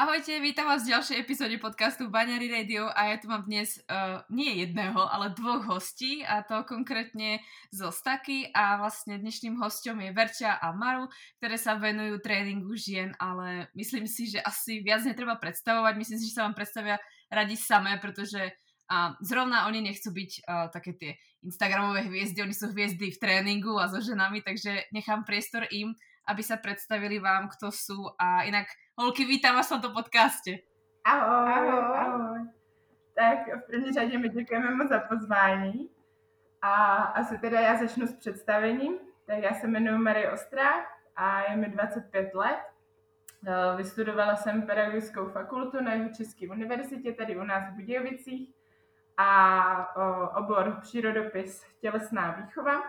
Ahojte, vítam vás v ďalšej epizóde podcastu Baňary Radio a ja tu mám dnes uh, nie jedného, ale dvoch hostí a to konkrétne zo Staky a vlastne dnešným hostom je Verča a Maru, ktoré sa venujú tréningu žien, ale myslím si, že asi viac netreba predstavovať, myslím si, že sa vám predstavia radi samé, pretože a zrovna oni nechcú byť uh, také tie Instagramové hviezdy, oni sú hviezdy v tréningu a so ženami, takže nechám priestor im, aby sa predstavili vám, kto sú. A inak Holky, vítám vás v tomto podcaste. Ahoj, ahoj. ahoj. Tak v první řadě mi děkujeme moc za pozvání. A asi teda já začnu s představením. Tak já se jmenuji Marie Ostrá a je mi 25 let. Eh, vystudovala jsem pedagogickou fakultu na České univerzitě, tady u nás v Budějovicích a obor přírodopis tělesná výchova,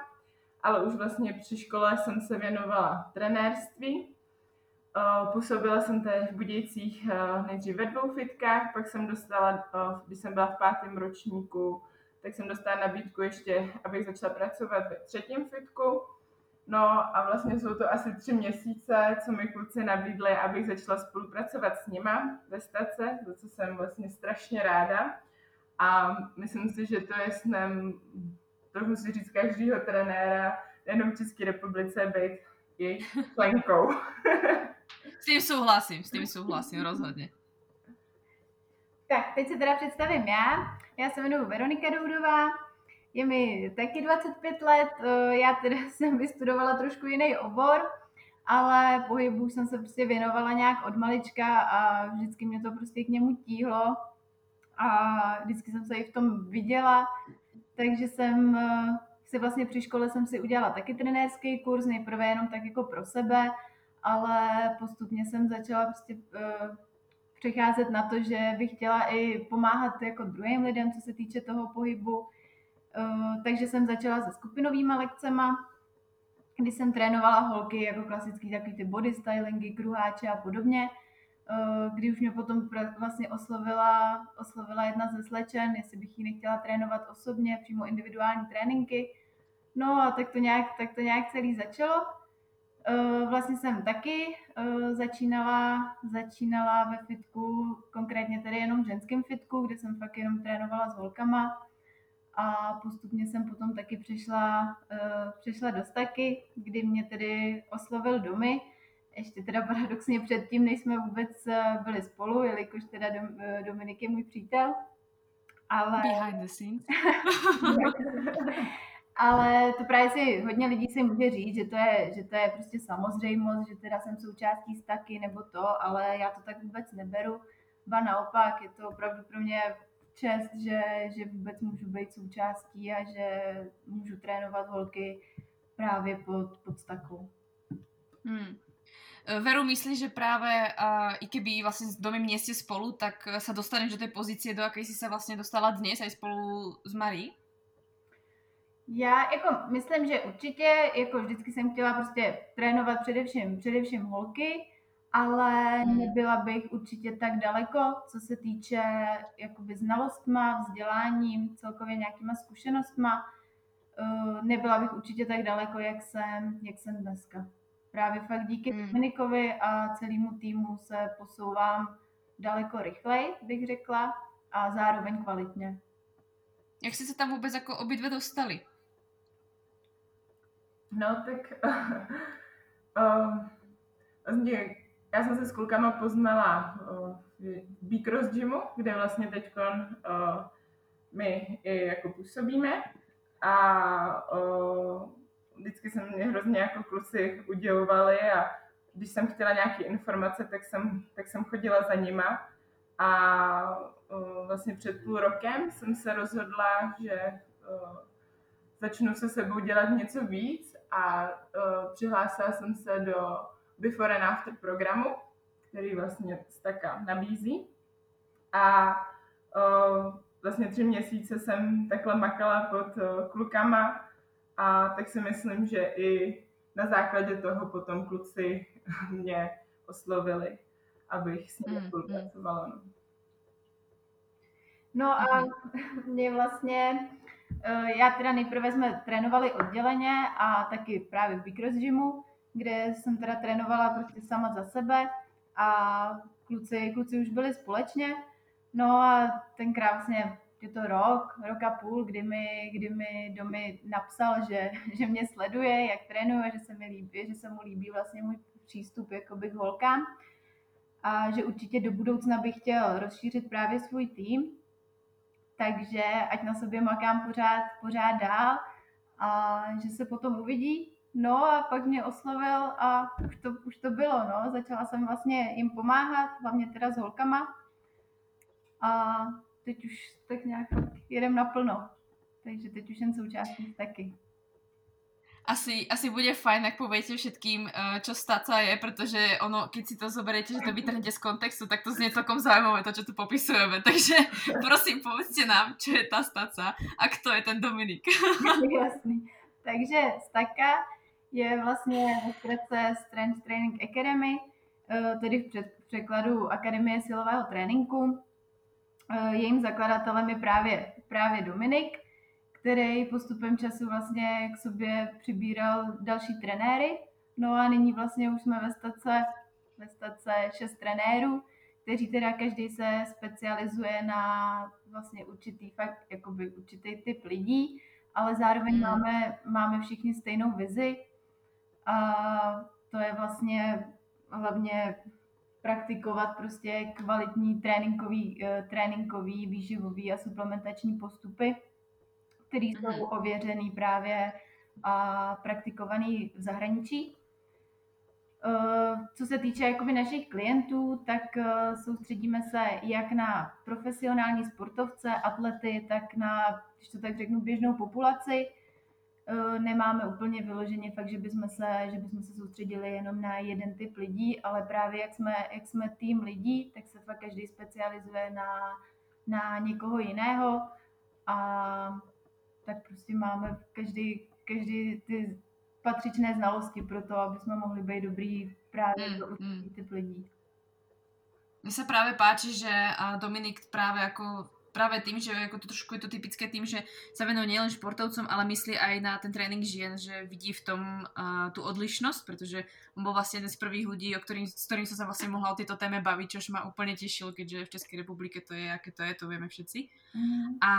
ale už vlastně při škole jsem se věnovala trenérství Působila jsem tady v Budějcích nejdřív ve dvou fitkách, pak jsem dostala, když jsem byla v pátém ročníku, tak jsem dostala nabídku ještě, abych začala pracovat ve třetím fitku. No a vlastně jsou to asi tři měsíce, co mi kluci nabídli, abych začala spolupracovat s nima ve stace, za co jsem vlastně strašně ráda. A myslím si, že to je snem, trochu si říct, každého trenéra, jenom v České republice, být jejich členkou. S tím souhlasím, s tím souhlasím, rozhodně. Tak, teď se teda představím já. Já se jmenuji Veronika Doudová, je mi taky 25 let, eh, já teda jsem vystudovala trošku jiný obor, ale pohybu jsem se prostě věnovala nějak od malička a vždycky mě to prostě k němu tíhlo a vždycky jsem se i v tom viděla, takže jsem eh, si vlastně při škole jsem si udělala taky trenérský kurz, nejprve jenom tak jako pro sebe, ale postupně jsem začala prostě uh, přecházet na to, že bych chtěla i pomáhat jako druhým lidem, co se týče toho pohybu. Uh, takže jsem začala se skupinovými lekcema, kdy jsem trénovala holky jako klasický takový ty body stylingy, kruháče a podobně. Uh, kdy už mě potom vlastně oslovila, oslovila jedna ze slečen, jestli bych ji nechtěla trénovat osobně, přímo individuální tréninky. No a tak to nějak, tak to nějak celý začalo. Eh, vlastně jsem taky eh, začínala, začínala ve fitku, konkrétně tedy jenom v ženském fitku, kde jsem fakt jenom trénovala s holkama a postupně jsem potom taky přišla, eh, přišla do staky, kdy mě tedy oslovil domy, ještě teda paradoxně předtím, než jsme vůbec byli spolu, jelikož teda Dominik je můj přítel. Ale... Behind the scenes. Ale to právě si hodně lidí si může říct, že to je, že to je prostě samozřejmost, že teda jsem součástí staky nebo to, ale já to tak vůbec neberu. Ba naopak, je to opravdu pro mě čest, že, že vůbec můžu být součástí a že můžu trénovat holky právě pod, pod stakou. Hmm. Veru, myslíš, že právě uh, i keby vlastně s domy nie spolu, tak sa dostaneš do té pozice, do jaké si se vlastně dostala dnes, aj spolu s Marí? Já jako myslím, že určitě, jako vždycky jsem chtěla prostě trénovat především, především holky, ale hmm. nebyla bych určitě tak daleko, co se týče jakoby znalostma, vzděláním, celkově nějakýma zkušenostma. Uh, nebyla bych určitě tak daleko, jak jsem, jak jsem dneska. Právě fakt díky hmm. Dominikovi a celému týmu se posouvám daleko rychleji, bych řekla, a zároveň kvalitně. Jak jste se tam vůbec jako obě dvě dostali? No, tak uh, vlastně já jsem se s klukama poznala uh, v Beacross Gymu, kde vlastně teď uh, my i jako působíme. A uh, vždycky se mě hrozně jako kluci udělovali a když jsem chtěla nějaké informace, tak jsem, tak jsem chodila za nima. A uh, vlastně před půl rokem jsem se rozhodla, že uh, začnu se sebou dělat něco víc a uh, přihlásila jsem se do Before and After programu, který vlastně Staka nabízí. A uh, vlastně tři měsíce jsem takhle makala pod uh, klukama a tak si myslím, že i na základě toho potom kluci mě oslovili, abych s nimi mm, spolupracovala. No. no a mě vlastně, já teda nejprve jsme trénovali odděleně a taky právě v Bikros Gymu, kde jsem teda trénovala prostě sama za sebe a kluci, kluci už byli společně. No a tenkrát vlastně je to rok, rok a půl, kdy mi, kdy mi Domy napsal, že, že mě sleduje, jak trénuje, že se mi líbí, že se mu líbí vlastně můj přístup jakoby k holkám a že určitě do budoucna bych chtěl rozšířit právě svůj tým, takže ať na sobě makám pořád, pořád dál a že se potom uvidí. No a pak mě oslovil a už to, už to bylo, no. Začala jsem vlastně jim pomáhat, hlavně teda s holkama. A teď už tak nějak jedem naplno. Takže teď už jen součástí taky. Asi, asi bude fajn, ak poviete všetkým, eh, čo staca je, protože ono, keď si to zoberiete, že to vytrhnete z kontextu, tak to znie celkom zaujímavé, to, čo tu popisujeme. Takže prosím, povedzte nám, čo je ta staca a kto je ten Dominik. Jasný. Takže staka je vlastně v Strength Training Academy, eh, tedy v překladu Akademie silového tréninku. Eh, jejím zakladatelem je právě, právě Dominik, který postupem času vlastně k sobě přibíral další trenéry. No a nyní vlastně už jsme ve stace, ve stace šest trenérů, kteří teda každý se specializuje na vlastně určitý fakt, jakoby určitý typ lidí, ale zároveň mm. máme, máme všichni stejnou vizi a to je vlastně hlavně praktikovat prostě kvalitní tréninkový, eh, tréninkový, výživový a suplementační postupy, které jsou mm-hmm. ověřený právě a praktikovaný v zahraničí. Eh, co se týče jakoby našich klientů, tak eh, soustředíme se jak na profesionální sportovce, atlety, tak na, když to tak řeknu, běžnou populaci. Eh, nemáme úplně vyloženě fakt, že bychom, se, že bychom se soustředili jenom na jeden typ lidí, ale právě jak jsme, jak jsme tým lidí, tak se fakt každý specializuje na, na někoho jiného a tak prostě máme každý, každý ty patřičné znalosti pro to, aby jsme mohli být dobrý právě mm, pro určitý mm. typ lidí. Mně se právě páči, že Dominik právě jako práve tým, že ako to trošku je to typické tým, že sa venuje nielen športovcom, ale myslí aj na ten tréning žien, že vidí v tom uh, tú odlišnosť, pretože on bol vlastne jeden z prvých ľudí, o ktorým, s ktorým som sa vlastne mohla o tejto téme baviť, čož ma úplne tešilo, keďže v Českej republike to je, aké to je, to vieme všetci. Mm. A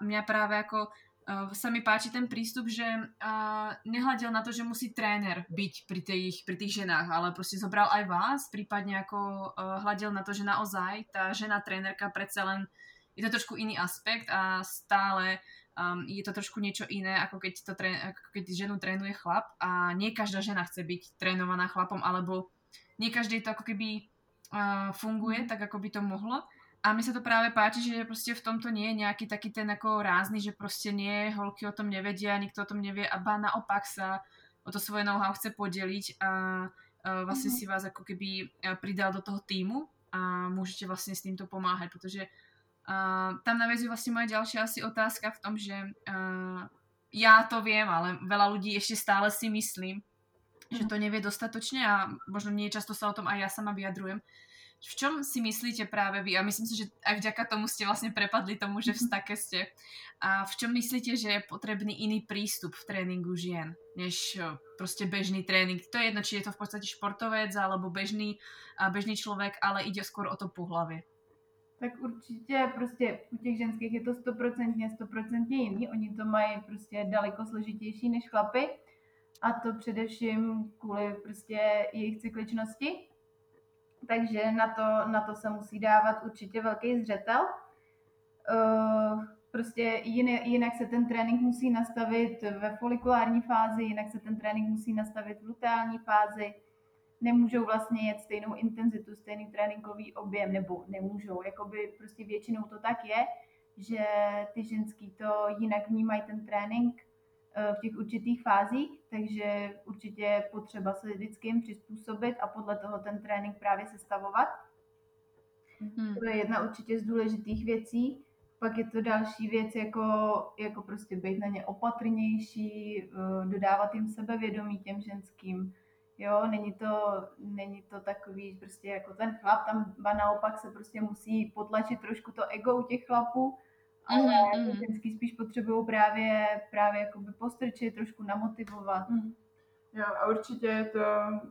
mňa práve ako uh, sa mi páči ten prístup, že uh, nehľadil na to, že musí tréner byť pri tých, pri tých ženách, ale prostě zobral aj vás, prípadne ako uh, hľadil na to, že naozaj tá žena trénerka predsa len je to trošku iný aspekt a stále um, je to trošku niečo iné, ako keď, to trén, ako keď ženu trénuje chlap a nie každá žena chce byť trénovaná chlapom, alebo nie každý to ako keby uh, funguje tak, ako by to mohlo. A mi sa to práve páči, že prostě v tomto nie je nejaký taký ten ako rázny, že prostě nie, holky o tom nevedia, nikto o tom nevie a ba naopak sa o to svoje know-how chce podeliť a uh, vlastne mm -hmm. si vás ako keby pridal do toho týmu a môžete vlastne s týmto pomáhať, protože Uh, tam navezuje vlastně moje další asi otázka v tom, že uh, já to vím, ale veľa lidí ještě stále si myslím, že mhm. to nevie dostatočne a možno nie často sa o tom aj ja sama vyjadrujem. V čom si myslíte práve vy, a myslím si, že aj vďaka tomu ste vlastne prepadli tomu, že v mhm. stake ste, a v čom myslíte, že je potrebný iný prístup v tréninku žien, než prostě bežný trénink? To je jedno, či je to v podstate športovec, alebo bežný, bežný človek, ale ide skôr o to pohlavie tak určitě prostě u těch ženských je to stoprocentně, stoprocentně jiný. Oni to mají prostě daleko složitější než chlapy a to především kvůli prostě jejich cykličnosti. Takže na to, na to se musí dávat určitě velký zřetel. Uh, prostě jinak, se ten trénink musí nastavit ve folikulární fázi, jinak se ten trénink musí nastavit v luteální fázi, nemůžou vlastně jet stejnou intenzitu, stejný tréninkový objem, nebo nemůžou, jakoby prostě většinou to tak je, že ty ženský to jinak vnímají ten trénink. eh, v těch určitých fázích, takže určitě je potřeba se vždycky jim přizpůsobit a podle toho ten trénink právě sestavovat. Hmm. To je jedna určitě z důležitých věcí. Pak je to další věc, jako, jako prostě být na ně opatrnější, eh, dodávat jim sebevědomí těm ženským. Jo, není to, není to takový prostě jako ten chlap, tam naopak se prostě musí potlačit trošku to ego u těch chlapů, ale mm-hmm. jako ženský spíš potřebují právě, právě jakoby postrčit, trošku namotivovat. Mm. Jo a určitě je to,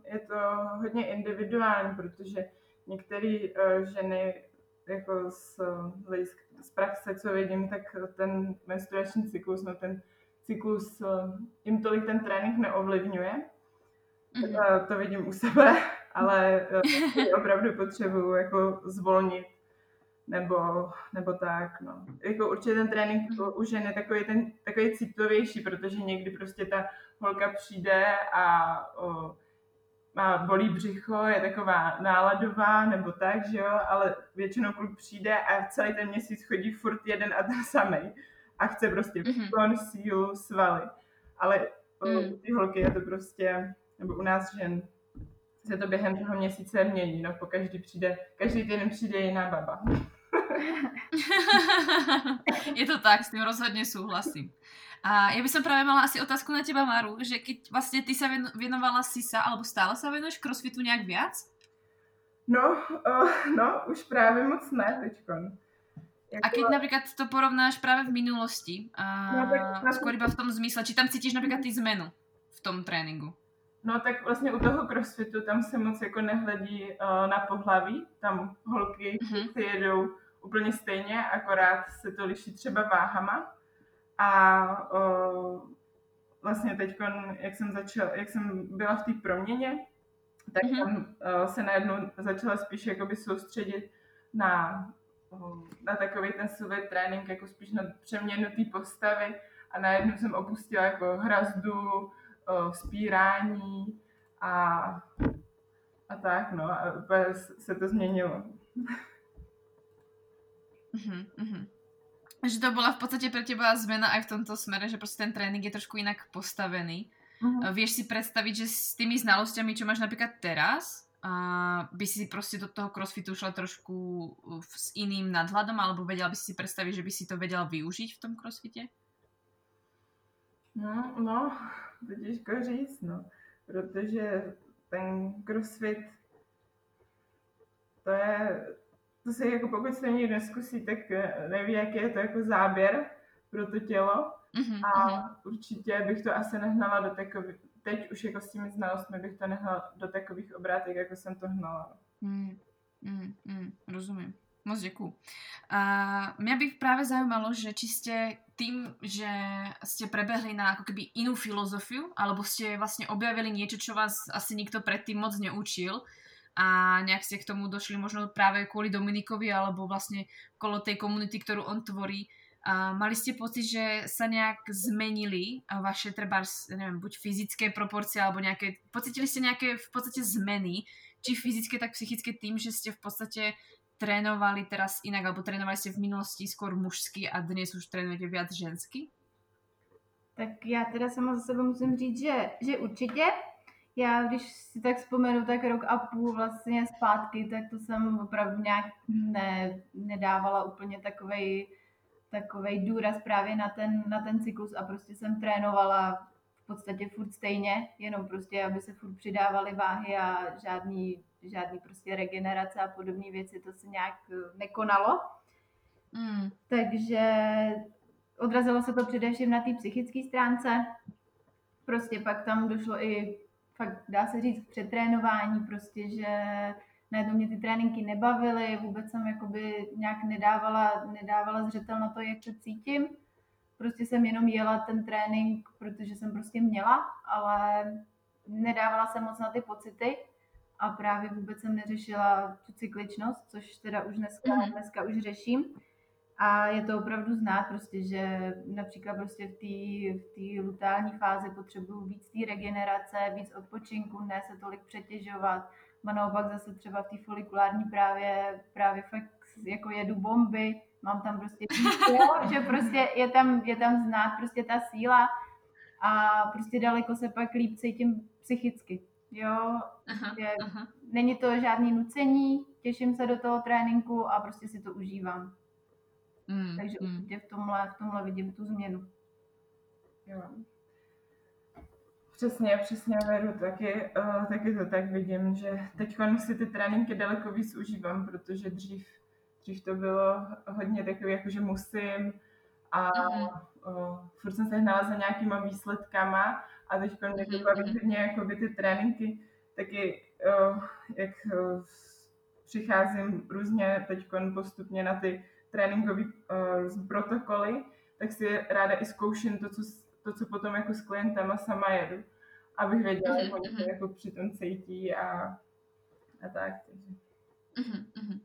je to hodně individuální, protože některé uh, ženy jako z, z praxe, co vidím, tak ten menstruační cyklus, no ten cyklus uh, jim tolik ten trénink neovlivňuje. Mm-hmm. Uh, to vidím u sebe, ale uh, opravdu potřebuju jako zvolnit nebo, nebo tak, no. Jako určitě ten trénink mhm. u žen je takový, ten, takový citovější, protože někdy prostě ta holka přijde a o, má bolí břicho, je taková náladová nebo tak, že jo, ale většinou kluk přijde a celý ten měsíc chodí furt jeden a ten samý a chce prostě mhm. výkon, mm-hmm. sílu, svaly. Ale mm. ty holky je to prostě, nebo u nás žen, se to během toho měsíce mění, no po každý přijde, každý týden přijde jiná baba. je to tak, s tím rozhodně souhlasím. A ja by som práve mala asi otázku na teba, Maru, že keď vlastne ty sa venovala SISA, alebo stále sa venuješ crossfitu nejak viac? No, uh, no, už právě moc ne teďkon. Jako... A keď napríklad to porovnáš práve v minulosti, a no, tak, skôr iba v tom zmysle, či tam cítíš napríklad ty zmenu v tom tréninku? No tak vlastně u toho crossfitu tam se moc jako nehledí uh, na pohlaví, tam holky uh-huh. si jedou úplně stejně, akorát se to liší třeba váhama. A uh, vlastně teď, jak jsem, začal, jak jsem byla v té proměně, tak uh-huh. tam uh, se najednou začala spíš jakoby soustředit na, uh, na takový ten silový trénink, jako spíš na přeměnu té postavy a najednou jsem opustila jako hrazdu, spírání a, a tak, no, a úplně se to změnilo. Uh-huh. Že to byla v podstatě pro teba zmena aj v tomto smere, že prostě ten trénink je trošku jinak postavený. Uh-huh. Vieš si představit, že s tými znalosťami, čo máš například teraz, a by si prostě do toho crossfitu šla trošku s iným nadhľadom, alebo vedela by si si představit, že by si to vedela využiť v tom crossfitě? No, no, to těžko říct, no. Protože ten crossfit, to je, to se jako pokud se někdo neskusí, tak neví, jaký je to jako záběr pro to tělo. Mm-hmm, a mm-hmm. určitě bych to asi nehnala do takových, teď už jako s těmi znalostmi bych to nehnala do takových obrátek, jako jsem to hnala. Mm, mm, mm, rozumím. Moc děkuji. A mňa by práve zaujímalo, že či ste tým, že ste prebehli na ako keby inú filozofiu, alebo ste vlastne objavili niečo, čo vás asi nikto predtým moc neučil a nejak ste k tomu došli možno práve kvôli Dominikovi alebo vlastne kolo tej komunity, ktorú on tvorí. A mali ste pocit, že sa nejak zmenili vaše treba, neviem, buď fyzické proporcie alebo nejaké, pocitili ste nejaké v podstate zmeny, či fyzické, tak psychické tým, že ste v podstate trénovali teraz inak, alebo trénovali ste v minulosti skôr mužsky a dnes už trénujete viac žensky? Tak já teda sama za sebe musím říct, že, že určitě. Já, když si tak vzpomenu, tak rok a půl vlastně zpátky, tak to jsem opravdu nějak ne, nedávala úplně takovej, takovej důraz právě na ten, na ten cyklus a prostě jsem trénovala v podstatě furt stejně, jenom prostě, aby se furt přidávaly váhy a žádný žádný prostě regenerace a podobné věci, to se nějak eh, nekonalo. Mm. Takže odrazilo se to především na té psychické stránce. Prostě pak tam došlo i, fakt dá se říct, přetrénování, prostě, že najednou mě ty tréninky nebavily, vůbec jsem jakoby nějak nedávala, nedávala zřetel na to, jak se cítím. Prostě jsem jenom jela ten trénink, protože jsem prostě měla, ale nedávala jsem moc na ty pocity a právě vůbec jsem neřešila tu cykličnost, což teda už dneska, mm-hmm. dneska už řeším. A je to opravdu znát prostě, že například prostě v té v lutální fázi potřebuju víc té regenerace, víc odpočinku, ne se tolik přetěžovat. A naopak zase třeba v té folikulární právě, právě fakt jako jedu bomby, mám tam prostě jo, že prostě je tam, je tam znát prostě ta síla a prostě daleko se pak líp cítím psychicky. Jo, aha, prostě aha. není to žádný nucení, těším se do toho tréninku a prostě si to užívám. Mm, Takže mm. určitě v tomhle, v tomhle vidím tu změnu. Jo. Přesně, přesně veru, taky, uh, taky to tak vidím, že teď si ty tréninky daleko víc užívám, protože dřív, dřív to bylo hodně takové, jako že musím a uh, furt jsem se hnala za nějakýma výsledkama a teď mě to baví hodně jako by ty tréninky, taky uh, jak uh, přicházím různě teď postupně na ty tréninkové uh, protokoly, tak si ráda i zkouším to, co, to, co potom jako s klientama sama jedu, abych věděla, jak oni se jako při tom cítí a, a tak. Takže. Uh-huh.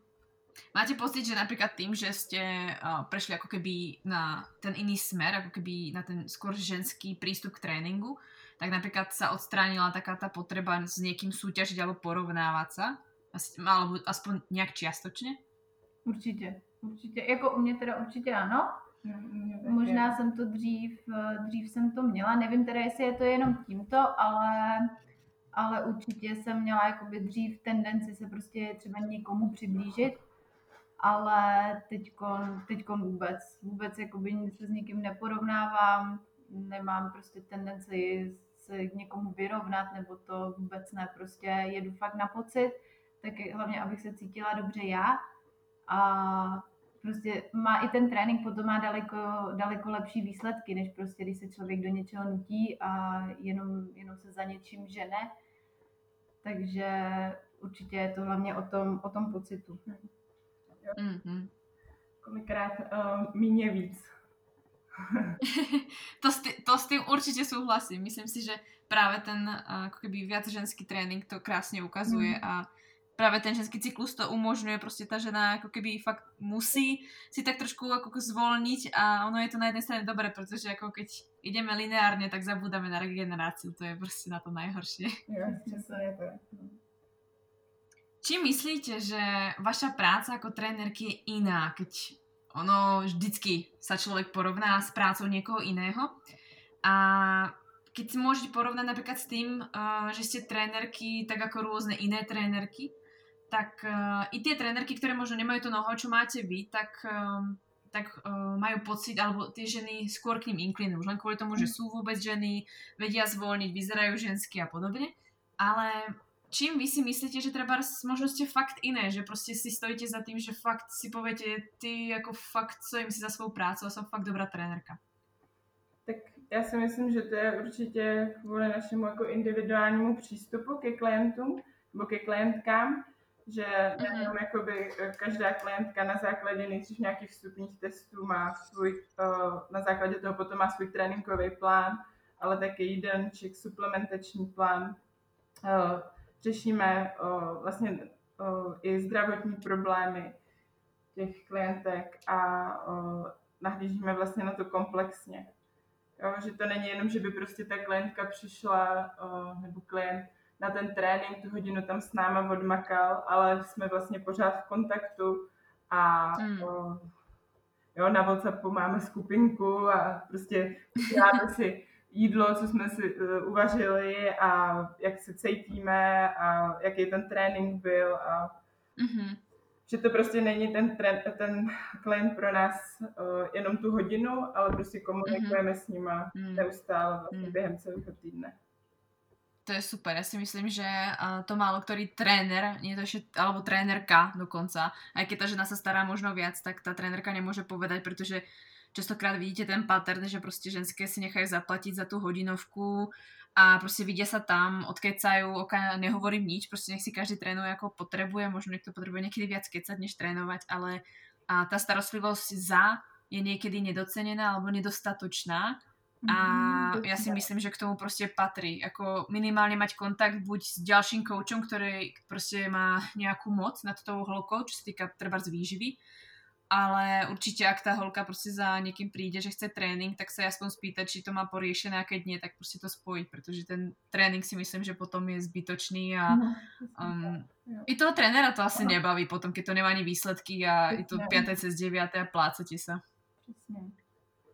Máte pocit, že napríklad tým, že ste uh, prešli ako keby na ten iný smer, ako keby na ten skôr ženský prístup k tréningu, tak napríklad sa odstránila taká tá potreba s niekým súťažiť alebo porovnávať sa? Alebo aspoň nejak čiastočne? Určitě. Určitě, jako u mě teda určitě ano. Možná jsem to dřív, dřív jsem to měla, nevím teda, jestli je to jenom tímto, ale, ale určitě jsem měla jakoby dřív tendenci se prostě třeba někomu přiblížit, ale teďkon, teďkon vůbec, vůbec jakoby se s nikým neporovnávám, nemám prostě tendenci se k někomu vyrovnat, nebo to vůbec ne, prostě jedu fakt na pocit, tak hlavně, abych se cítila dobře já a prostě má i ten trénink potom má daleko, daleko lepší výsledky, než prostě, když se člověk do něčeho nutí a jenom, jenom se za něčím žene. Takže určitě je to hlavně o tom, o tom pocitu. Mm-hmm. Kolikrát uh, míně víc. to, s tý, to s tým určite súhlasím. Myslím si, že práve ten uh, ako keby viac ženský tréning to krásne ukazuje mm. a práve ten ženský cyklus to umožňuje, proste tá žena ako keby fakt musí si tak trošku ako zvolniť a ono je to na jednej strane dobré, pretože ako keď ideme lineárne, tak zabúdame na regeneráciu, to je proste na to najhoršie. Jo, je to. Či myslíte, že vaša práca ako trénerky je iná, keď ono vždycky sa človek porovná s prácou niekoho iného a keď si môžete porovnať napríklad s tým, uh, že ste trénerky tak ako rôzne iné trénerky, tak uh, i tie trenerky, ktoré možno nemajú to noho, čo máte vy, tak, uh, tak uh, majú pocit, alebo tie ženy skôr k ním inklinujú, len kvôli tomu, že mm. sú vôbec ženy, vedia zvolniť, vyzerajú žensky a podobne. Ale čím vy si myslíte, že treba možno ste fakt iné, že prostě si stojíte za tým, že fakt si poviete, ty jako fakt stojím si za svou prácu a som fakt dobrá trenerka? Tak já si myslím, že to je určitě kvůli našemu jako individuálnímu přístupu ke klientům nebo ke klientkám, že nejenom jakoby eh, každá klientka na základě nejdřív nějakých vstupních testů má svůj, uh, na základě toho potom má svůj tréninkový plán, ale taky jídelníček, suplementační plán. Uh, řešíme uh, vlastně uh, i zdravotní problémy těch klientek a uh, nahlížíme vlastně na to komplexně. Jo, že to není jenom, že by prostě ta klientka přišla, uh, nebo klient na ten trénink, tu hodinu tam s náma odmakal, ale jsme vlastně pořád v kontaktu a mm. o, jo, na WhatsAppu máme skupinku a prostě děláme si jídlo, co jsme si uh, uvařili a jak se cítíme a jaký ten trénink byl a mm-hmm. že to prostě není ten, trén, ten klient pro nás uh, jenom tu hodinu, ale prostě komunikujeme mm-hmm. s nima mm. neustále vlastně mm. během celého týdne. To je super. Ja si myslím, že to málo ktorý tréner, nie to ešte, alebo trénerka dokonca, aj keď tá žena sa stará možno viac, tak tá trénerka nemôže povedať, pretože častokrát vidíte ten pattern, že prostě ženské si nechajú zaplatiť za tú hodinovku a prostě vidia sa tam, odkecajú, oka nehovorím nič, prostě nech si každý trénuje ako potrebuje, možno niekto potrebuje niekedy viac kecať, než trénovať, ale a tá starostlivosť za je niekedy nedocenená alebo nedostatočná a mm, ja si myslím, že k tomu prostě patrí. Ako minimálne mať kontakt buď s ďalším koučom, ktorý prostě má nejakú moc nad tou holkou, čo sa týka treba z výživy, ale určitě, ak ta holka prostě za někým přijde, že chce trénink, tak se aspoň spýtať, či to má poriešené nějaké dny, tak prostě to spojit, protože ten trénink si myslím, že potom je zbytočný a No, um, i toho trenéra to asi nebaví potom, keď to nemá ani výsledky a je to Přesně. 5. cez 9. a plácete se. Přesně.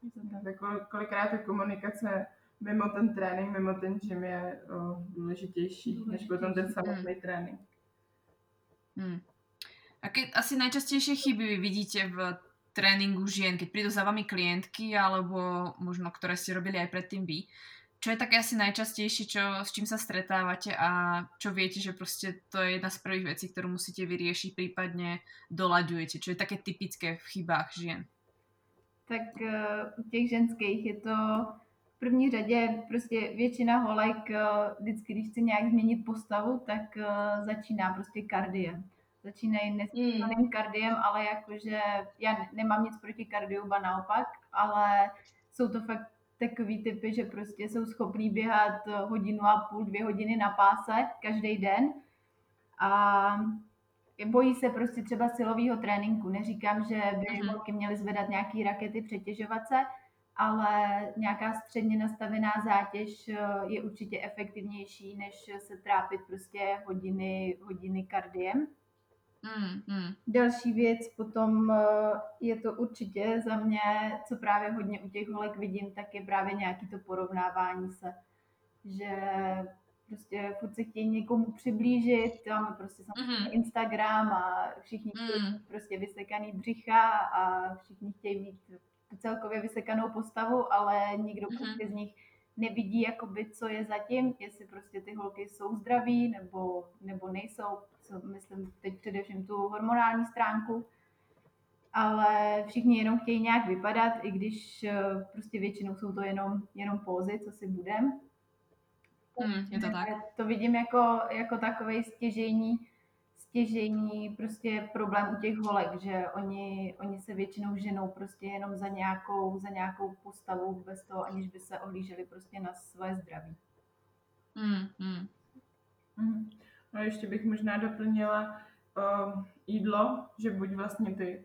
Je to tak. Tak kol- kolikrát ta komunikace mimo ten trénink, mimo ten gym je o, důležitější, než potom ten samotný trénink. Hmm. Aké asi najčastejšie chyby vy vidíte v tréningu žien, keď prídu za vami klientky, alebo možno ktoré ste robili aj predtým vy? Čo je také asi najčastejšie, čo, s čím sa stretávate a čo viete, že prostě to je jedna z prvých vecí, ktorú musíte vyriešiť, prípadne doľaďujete? Čo je také typické v chybách žien? Tak eh, u těch ženských je to v první řadě prostě většina holek eh, vždycky, když chce nějak změnit postavu, tak eh, začíná prostě kardiem. Začínají nesmyslným kardiem, ale jakože já ne- nemám nic proti kardiu, ba naopak, ale jsou to fakt takový typy, že prostě jsou schopní běhat hodinu a půl, dvě hodiny na páse každý den a bojí se prostě třeba silového tréninku. Neříkám, že by Mhm. holky měly zvedat nějaký rakety, přetěžovat se, ale nějaká středně nastavená zátěž eh, je určitě efektivnější, než se trápit prostě hodiny, hodiny kardiem. Mm, mm, Další věc potom eh, je to určitě za mě, co právě hodně u těch holek vidím, tak je právě nějaký to porovnávání se, že prostě furt se chtějí někomu přiblížit, máme prostě samozřejmě mhm, Instagram a všichni chtějí mm, prostě vysekaný břicha a všichni chtějí mít celkově vysekanou postavu, ale nikdo Mhm. prostě z nich nevidí, jakoby, co je zatím, jestli prostě ty holky jsou zdraví nebo, nebo nejsou, co myslím teď především tu hormonální stránku, ale všichni jenom chtějí nějak vypadat, i když eh, prostě většinou jsou to jenom, jenom pózy, co si budem. mm, je to tak. To vidím jako, jako takový stěžejní, stěžejní prostě problém u těch holek, že oni, oni se většinou ženou prostě jenom za nějakou, za nějakou postavu bez toho, aniž by se ohlíželi prostě na své zdraví. Mm, mm. Mhm. No a ještě bych možná doplnila o, jídlo, že buď vlastně ty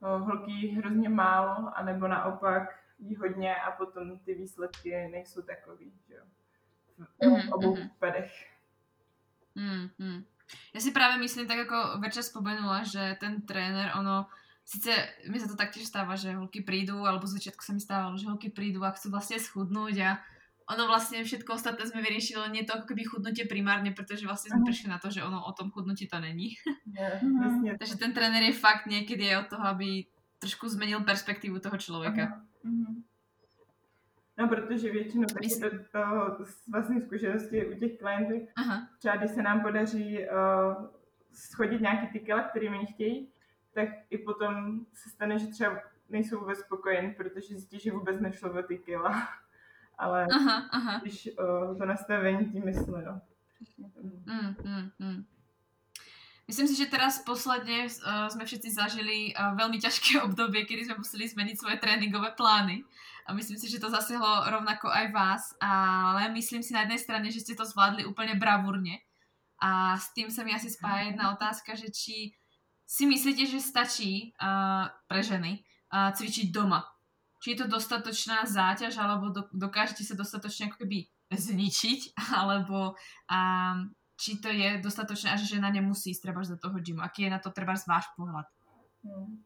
o, holky hrozně málo, anebo naopak jí hodně a potom ty výsledky nejsou takový, že jo. V Mhm, obou mhm. případech. Mm, mm. Ja si práve myslím, tak ako Verča spomenula, že ten tréner, ono, síce mi sa to taktiež stáva, že holky prídu, alebo z začiatku sa mi stávalo, že holky prídu a chcú vlastne schudnúť a ono vlastne všetko ostatné sme vyriešili, len nie to ako keby chudnutie primárne, pretože vlastne sme Mhm. prišli na to, že ono o tom chudnutí to není. Je, Mhm. Přesně Takže ten tréner je fakt niekedy aj od toho, aby trošku zmenil perspektívu toho človeka. Mhm. No, protože většinou taky to, to z vlastní zkušenosti u těch klientů, Aha. třeba když se nám podaří uh, schodit nějaký ty kila, který oni chtějí, tak i potom se stane, že třeba nejsou vůbec spokojeni, protože zjistí, že vůbec nešlo o ty kila. Ale Aha, aha. když uh, to nastavení tím mysli, no. Mm, mm, mm. Myslím si, že teraz posledne uh, sme všetci zažili uh, veľmi ťažké obdobie, kedy sme museli zmeniť svoje tréningové plány. A myslím si, že to zasiahlo rovnako aj vás. Ale myslím si na jednej strane, že ste to zvládli úplne bravúrne. A s tým sa mi asi spája jedna otázka, že či si myslíte, že stačí uh, pre ženy uh, cvičiť doma? Či je to dostatočná záťaž, alebo do, dokážete sa dostatočne ako keby zničiť, alebo um, či to je dostatočné a že žena nemusí ísť třeba do toho gymu. Aký je na to třeba váš pohled? Hmm.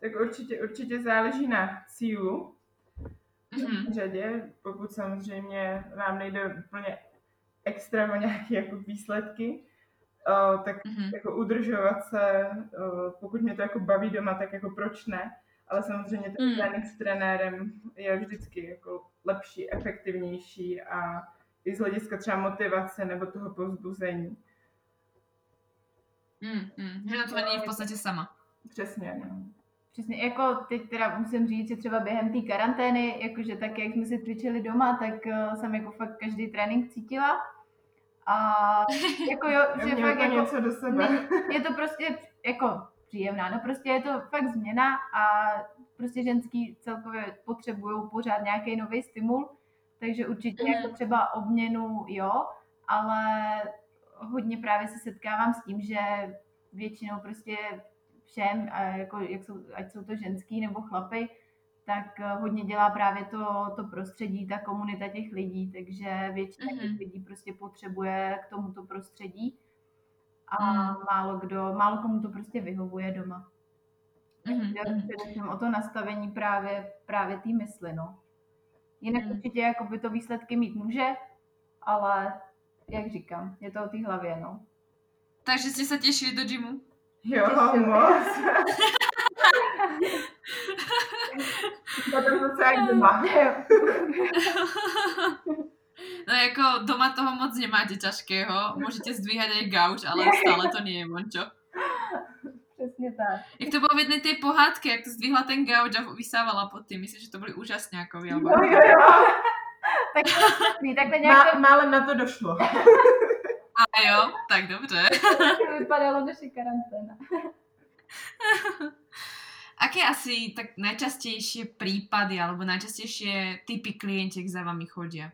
Tak určitě, určitě záleží na cílu Mhm. v řadě, pokud samozřejmě vám nejde úplně extra o nějaké jako výsledky, uh, tak Mhm. jako udržovat se, uh, pokud mě to jako baví doma, tak jako proč ne, ale samozřejmě ten Mm. trénink s trenérem je vždycky jako lepší, efektivnější a i z hlediska třeba motivace nebo toho povzbuzení. Mm, mm. Že na to není v podstatě sama. Přesně, no. Přesně, jako teď teda musím říct, že třeba během té karantény, jakože tak, jak jsme si cvičili doma, tak uh, jsem jako fakt každý trénink cítila. A jako jo, že fakt to jako, něco do sebe. ne, je to prostě jako příjemná, no prostě je to fakt změna a prostě ženský celkově potřebují pořád nějaký nový stimul, takže určitě Mhm. jako třeba obměnu jo, ale hodně právě se setkávám s tím, že většinou prostě všem, jako, jak jsou, ať jsou to ženský nebo chlapy, tak eh, hodně dělá právě to, to prostředí, ta komunita těch lidí, takže většina mm-hmm. těch lidí prostě potřebuje k tomuto prostředí a mm. málo kdo, málo komu to prostě vyhovuje doma. Mm-hmm. Takže především o to nastavení právě, právě té mysli, no. Jinak mm. určitě jako by to výsledky mít může, ale jak říkám, je to o té hlavě, no. Takže jste se těšili do gymu? Jo, moc. Potom zase jak doma. No jako doma toho moc nemáte ťažkého, můžete zdvíhat aj gauč, ale stále to nie je mončo. Přesně tak. Jak to bylo v jedné té pohádky, jak to zdvihla ten gauč a vysávala pod tím. Myslím, že to byly úžasňákovi. Jo, jo, jo. tak, tak to nějak... Má, málem na to došlo. A jo, tak dobře. Vypadalo naše karanténa. Aké asi tak najčastejšie prípady alebo najčastejšie typy klientiek za vami chodí?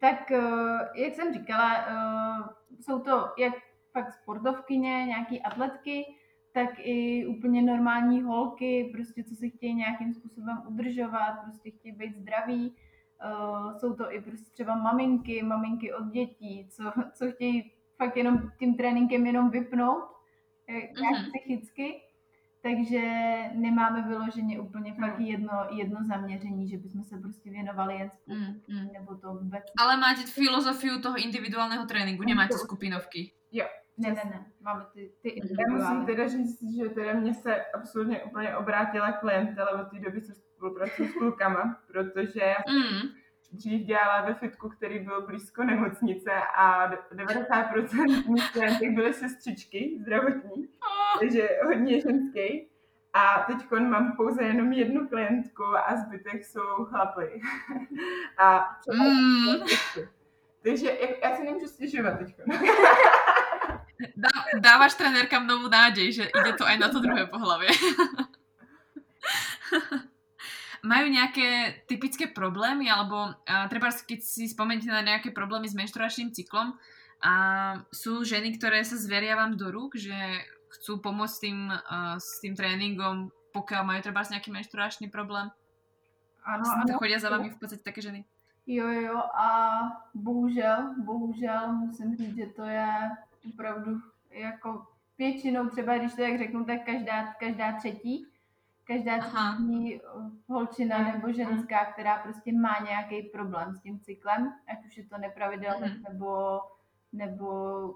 Tak, eh, jak jsem říkala, eh, jsou to jak fakt sportovkyně, nějaký atletky, tak i úplně normální holky, prostě co si chtějí nějakým způsobem udržovat, prostě chtějí být zdraví. Uh, jsou to i prostě třeba maminky, maminky od dětí, co, co chtějí fakt jenom tím tréninkem jenom vypnout, nějak mm-hmm. psychicky. Takže nemáme vyloženě úplně mm. fakt jedno, jedno zaměření, že bychom se prostě věnovali jen mm, mm. nebo to vůbec. Ale máte filozofii toho individuálního tréninku, nemáte skupinovky. Jo, ne, ne, ne, máme ty, ty Já musím teda říct, že teda mě se absolutně úplně obrátila klientela od té doby, co spolupracuji s klukama, protože mm. Dřív dělala ve fitku, který byl blízko nemocnice a 90% mých klientek byly sestřičky zdravotní, takže hodně ženský. A teď mám pouze jenom jednu klientku a zbytek jsou chlapy. a mm. Takže já si nemůžu stěžovat teď. Dá, dávaš trenérkám novou nádej, že ide to aj na to druhé pohlavie. Majú nejaké typické problémy, alebo a, treba keď si spomeniete na nejaké problémy s menštruačným cyklom, a sú ženy, ktoré sa zveria vám do rúk, že chcú pomôcť s tým, uh, s tým tréningom, pokiaľ majú treba nejaký menštruačný problém? Ano, ano. Chodia za vami v podstate také ženy? Jo, jo, a bohužel, bohužel musím říct, že to je opravdu jako většinou třeba, když to jak řeknu, tak každá, každá třetí, každá třetí eh, holčina nebo ženská, která prostě má nějaký problém s tím cyklem, ať už je to nepravidelné mm. nebo, nebo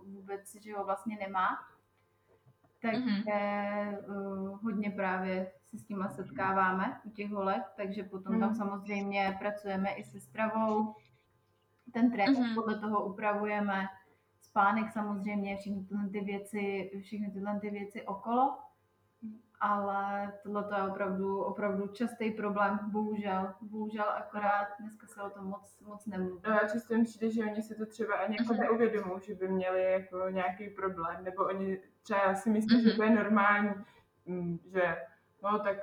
vůbec, že ho vlastně nemá. Takže mm-hmm. uh, hodně právě se s tím setkáváme u těch holek, takže potom mm. tam samozřejmě pracujeme i se stravou. Ten trénink mm-hmm. podle toho upravujeme spánek samozřejmě, všechny tyhle ty věci, všechny tyhle ty věci okolo, ale tohle je opravdu, opravdu častý problém, bohužel, bohužel akorát dneska se o tom moc, moc nemluví. No a často mi přijde, že oni si to třeba ani jako neuvědomují, že by měli jako nějaký problém, nebo oni třeba si myslí, mm-hmm. že to je normální, mm, že no tak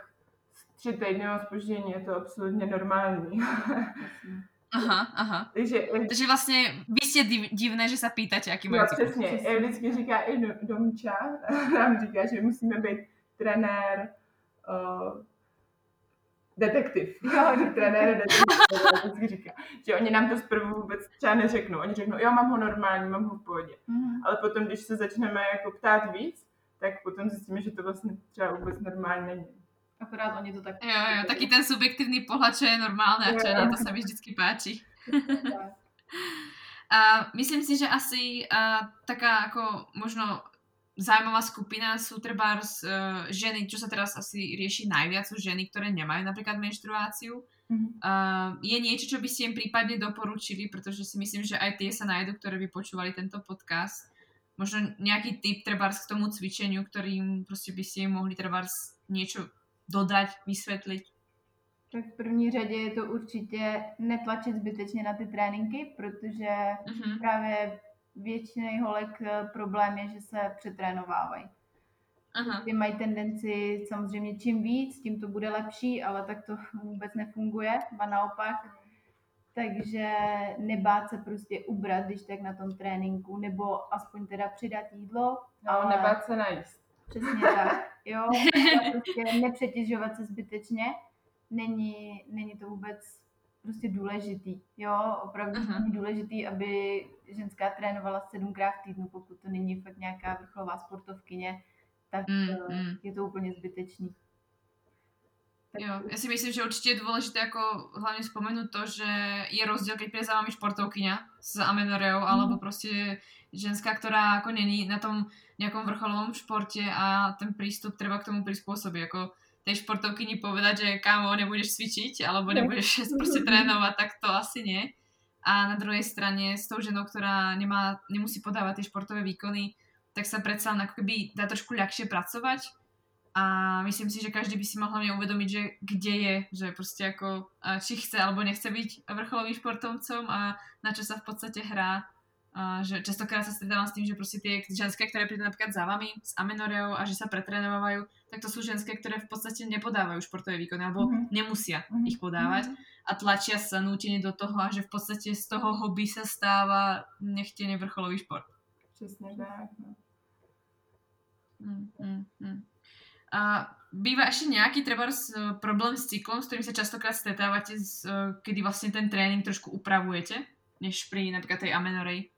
tři týdny spoždění je to absolutně normální. Aha, aha. Takže, Takže vlastně vy jste divné, že se pýtáte, jaký mají no, přesně. přesně. Vždycky říká i Domča, nám říká, že musíme být trenér, uh, detektiv. Jo, trenér, detektiv, vždycky říká. Že oni nám to zprvu vůbec třeba neřeknou. Oni řeknou, jo, mám ho normální, mám ho v pohodě. Mm. Ale potom, když se začneme jako ptát víc, tak potom zjistíme, že to vlastně třeba vůbec normální není. Akorát oni to tak... Jo, jo, taky ten subjektivní pohled, čo je normálne a čo je na to sa mi vždycky páči. a myslím si, že asi a, taká ako možno zaujímavá skupina sú treba uh, ženy, čo sa teraz asi rieši najviac, sú ženy, ktoré nemajú napríklad menštruáciu. Mm-hmm. Uh, je niečo, čo by ste im prípadne doporučili, pretože si myslím, že aj tie sa nájdu, ktoré by počúvali tento podcast. Možno nejaký tip treba k tomu cvičeniu, ktorým prostě by ste im mohli treba niečo dodať, vysvětlit? Tak v první řadě je to určitě netlačit zbytečně na ty tréninky, protože uh-huh. právě většině holek eh, problém je, že se přetrénovávají. Aha. Ty mají tendenci samozřejmě čím víc, tím to bude lepší, ale tak to vůbec nefunguje, a naopak. Takže nebát se prostě ubrat, když tak na tom tréninku, nebo aspoň teda přidat jídlo. No, ale... nebát se najíst. Přesně tak. Jo, prostě nepřetěžovat se zbytečně. Není, není to vůbec prostě důležitý. Jo, opravdu uh-huh. důležitý, aby ženská trénovala sedmkrát v týdnu, pokud to není fakt nějaká vrcholová sportovkyně, tak mm, mm. je to úplně zbytečný. Tak... Jo, ja si myslím, že určite je dôležité ako hlavne spomenúť to, že je rozdiel, keď príde za vami športovkyňa s amenoreou, mm. alebo proste ženská, ktorá ako není na tom nejakom vrcholovom športe a ten prístup treba k tomu prispôsobiť. Ako tej športovkyni povedať, že kámo, nebudeš cvičiť, alebo nebudeš proste trénovať, tak to asi nie. A na druhej strane s tou ženou, ktorá nemá, nemusí podávať tie športové výkony, tak sa predsa ako keby dá trošku ľahšie pracovať a myslím si, že každý by si mal hlavne uvedomiť, že kde je, že proste ako, či chce alebo nechce byť vrcholovým športovcom a na čo sa v podstate hrá. A že častokrát sa stretávam s tým, že proste tie ženské, ktoré prídu napríklad za vami s amenoreou a že sa pretrénovajú, tak to sú ženské, ktoré v podstate nepodávajú športové výkony alebo mm-hmm. nemusia mm-hmm. ich podávať a tlačia sa nútene do toho a že v podstate z toho hobby sa stáva nechtene vrcholový šport. Přesně tak. No. Mm, mm, mm. A býva ešte nejaký treba problém s cyklom, s ktorým sa častokrát stretávate, kedy vlastne ten trénink trošku upravujete, než pri napríklad tej amenorej?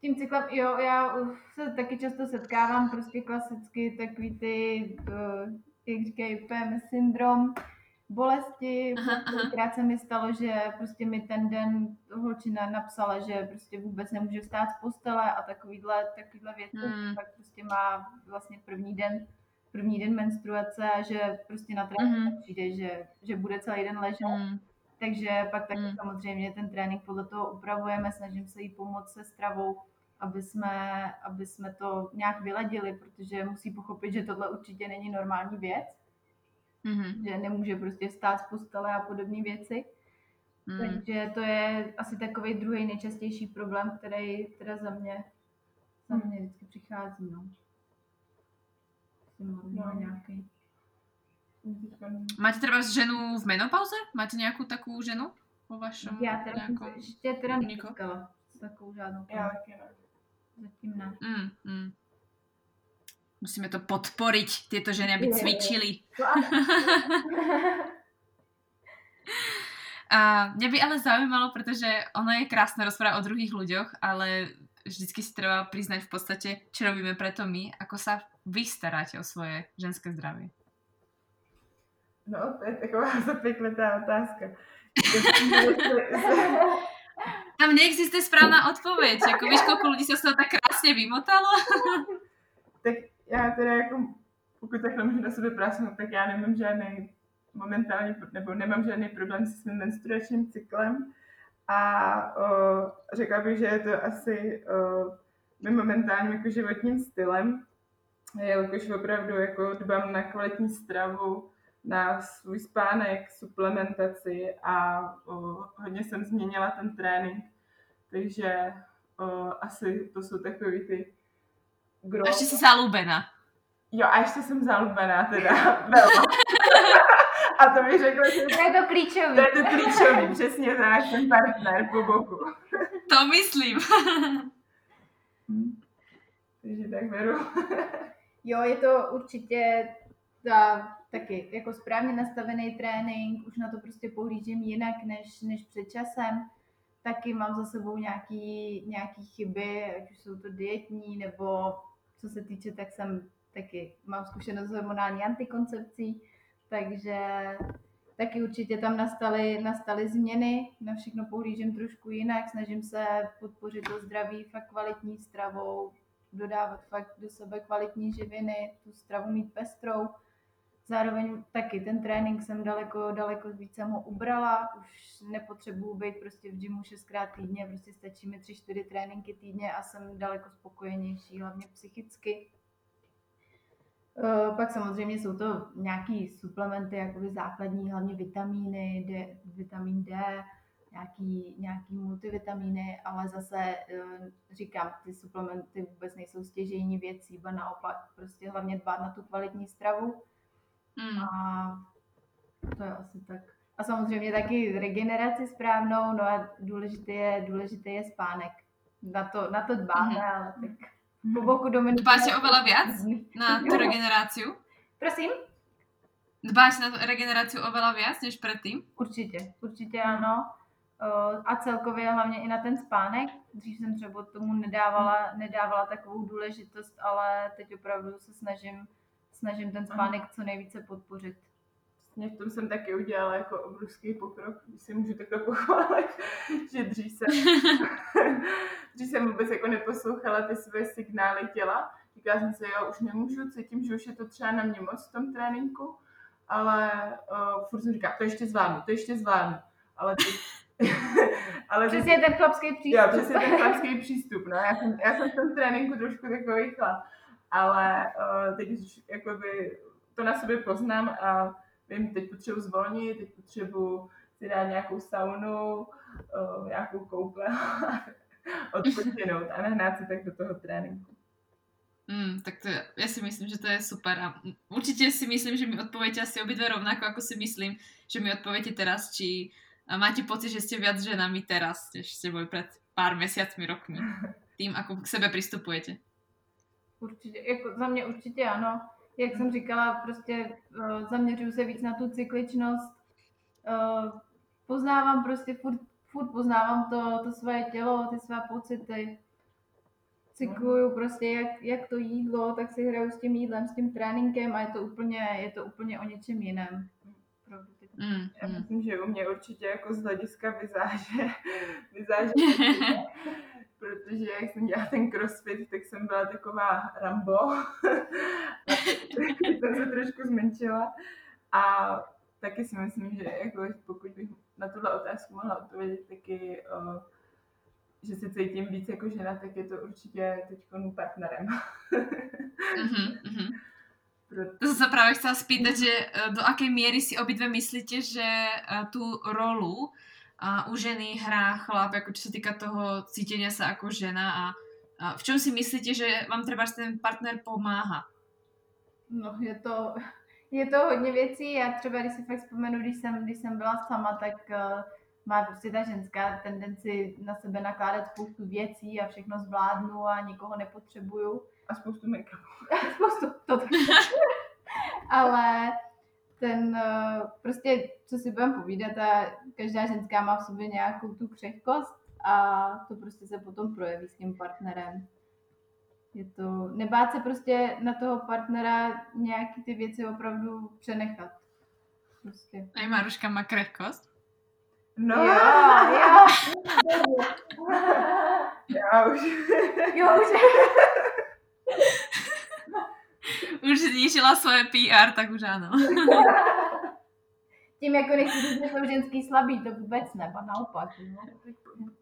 Tím cyklem, jo, já se taky často setkávám prostě klasicky takový ty, uh, jak říkají, PMS syndrom, bolesti. Krát se mi stalo, že prostě mi ten den holčina napsala, že prostě vůbec nemůže vstát z postele a takovýhle, takovýhle věci. Hmm. Pak prostě má vlastně první den první den menstruace a že prostě na trénink mm. přijde, že, že bude celý den ležet. Mm. Takže pak taky mm. samozřejmě ten trénink podle toho upravujeme, snažím se jí pomoct se stravou, aby jsme, aby jsme to nějak vyladili, protože musí pochopit, že tohle určitě není normální věc mm-hmm. že nemůže prostě stát z postele a podobné věci. Mm. Takže to je asi takový druhý nejčastější problém, který teda za mě, za mě vždycky přichází. No. No. Nějaký. Máte třeba ženu v menopauze? Máte nějakou takovou ženu po vašem? Já teda nějakou... ještě teda nepotkala takovou žádnou. Já taky ne. Zatím ne. Mm, mm. Musíme to podporiť, tieto ženy, aby cvičili. A mňa by ale zaujímalo, pretože ono je krásne rozprávať o druhých ľuďoch, ale vždycky si treba priznať v podstate, čo robíme preto my, ako sa vy staráte o svoje ženské zdravie. No, to je taková zapekletá otázka. Tam neexistuje správna odpoveď. Jako víš, ľudí sa z toho tak krásne vymotalo? tak já teda jako, pokud takhle můžu na sebe prásnout, tak já nemám žádný momentálně, nebo nemám žádný problém se svým menstruačním cyklem a o, řekla bych, že je to asi o, mým momentálním jako životním stylem, jelikož opravdu jako dbám na kvalitní stravu, na svůj spánek, suplementaci a o, hodně jsem změnila ten trénink, takže o, asi to jsou takový ty gro... A ještě jsi zalúbená. Jo, a ještě jsem zalúbená teda. a to mi řekla, že... To je to klíčový. To je to klíčový, přesně tak, ten partner po boku. to myslím. Hm. Takže tak beru. jo, je to určitě ta, taky jako správně nastavený trénink, už na to prostě pohlížím jinak než, než před časem. Taky mám za sebou nějaký, nějaký chyby, ať už jsou to dietní, nebo co se týče, tak jsem taky mám zkušenost s hormonální antikoncepcí, takže taky určitě tam nastaly, nastaly změny, na všechno pohlížím trošku jinak, snažím se podpořit to zdraví fakt kvalitní stravou, dodávat fakt do sebe kvalitní živiny, tu stravu mít pestrou. Zároveň taky ten trénink jsem daleko, daleko více mu ubrala, už nepotřebuju být prostě v gymu šestkrát týdně, prostě stačí mi tři, čtyři tréninky týdně a jsem daleko spokojenější, hlavně psychicky. Eh, pak samozřejmě jsou to nějaký suplementy, jakoby základní, hlavně vitamíny, D, vitamin D, nějaký, nějaký multivitamíny, ale zase eh, říkám, ty suplementy vůbec nejsou stěžejní věcí, ba naopak prostě hlavně dbát na tu kvalitní stravu. Mm. A to je asi tak. A samozřejmě taky regeneraci správnou, no a důležité je, důležité je spánek. Na to, na to dbáme, mm. ale tak po boku Dominika. Dbáte oveľa viac na tú regeneráciu? Prosím? Dbáš na tú regeneráciu oveľa viac než predtým? Určitě, určitě ano. A celkově hlavně i na ten spánek. Dřív jsem třeba tomu nedávala, nedávala takovou důležitost, ale teď opravdu se snažím, snažím ten spánek co nejvíce podpořit. Vlastně v tom jsem taky udělala jako obrovský pokrok, když si můžu takhle pochválit, že dřív jsem, dřív jsem vůbec jako neposlouchala ty své signály těla. Říkala jsem si, jo, už nemůžu, cítím, že už je to třeba na mě moc v tom tréninku, ale uh, furt jsem říkala, to ještě zvládnu, to ještě zvládnu. Ale ty, ale přesně ty, ten chlapský přístup. Jo, přesně ten chlapský přístup. No. Já, jsem, já jsem v tom tréninku trošku takový chlap. Ale uh, teď už jakoby, to na sobě poznám a vím, teď potřebuji zvolnit, teď potřebuji si dát nějakou saunu, uh, nějakou koupel, odpočinout a nahnát se tak do toho tréninku. Mm, tak to, ja si myslím, že to je super a určite si myslím, že mi odpoviete asi obidve rovnako, ako si myslím, že mi odpoviete teraz, či máte pocit, že ste viac ženami teraz, než ste boli pred pár mesiacmi, rokmi. Tým, ako k sebe pristupujete. Určitě, jako za mě určitě ano. Jak jsem říkala, prostě uh, zaměřuju se víc na tu cykličnost. Uh, poznávám prostě, furt, furt poznávám to, to své tělo, ty své pocity cykluju prostě jak, jak to jídlo, tak si hraju s tím jídlem, s tím tréninkem a je to úplně, je to úplně o něčem jiném. Mm, Já mm. myslím, že u mě určitě jako z hlediska vizáže, vizáže protože jak jsem dělala ten crossfit, tak jsem byla taková Rambo. jsem se trošku zmenšila. A taky si myslím, že jako pokud bych na tuhle otázku mohla odpovědět taky uh, že se cítím víc jako žena, tak je to určitě teď partnerem. mm-hmm, mm-hmm. To som sa práve chcela spýtať, že e, do akej miery si obidve myslíte, že e, tú rolu u ženy hrá chlap, ako čo sa týka toho cítenia sa ako žena a, v čom si myslíte, že vám třeba ten partner pomáha? No, je to, je to hodně věcí. Já třeba, když si fakt vzpomenu, když jsem, když jsem byla sama, tak uh, má prostě ta ženská tendenci na sebe nakládat spoustu věcí a všechno zvládnu a nikoho nepotřebuju. A spoustu make spoustu, to Ale ten eh, prostě, co si budeme povídat, a každá ženská má v sobě nějakou tu křehkost a to prostě se potom projeví s tím partnerem. Je to, nebát se prostě na toho partnera nějaký ty věci opravdu přenechat. Prostě. A Maruška má křehkost? No. Jo, jo. Já už. Jo, už. už znížila svoje PR, tak už ano. Tím jako nechci říct, že jsou ženský slabý, to vůbec ne, a naopak.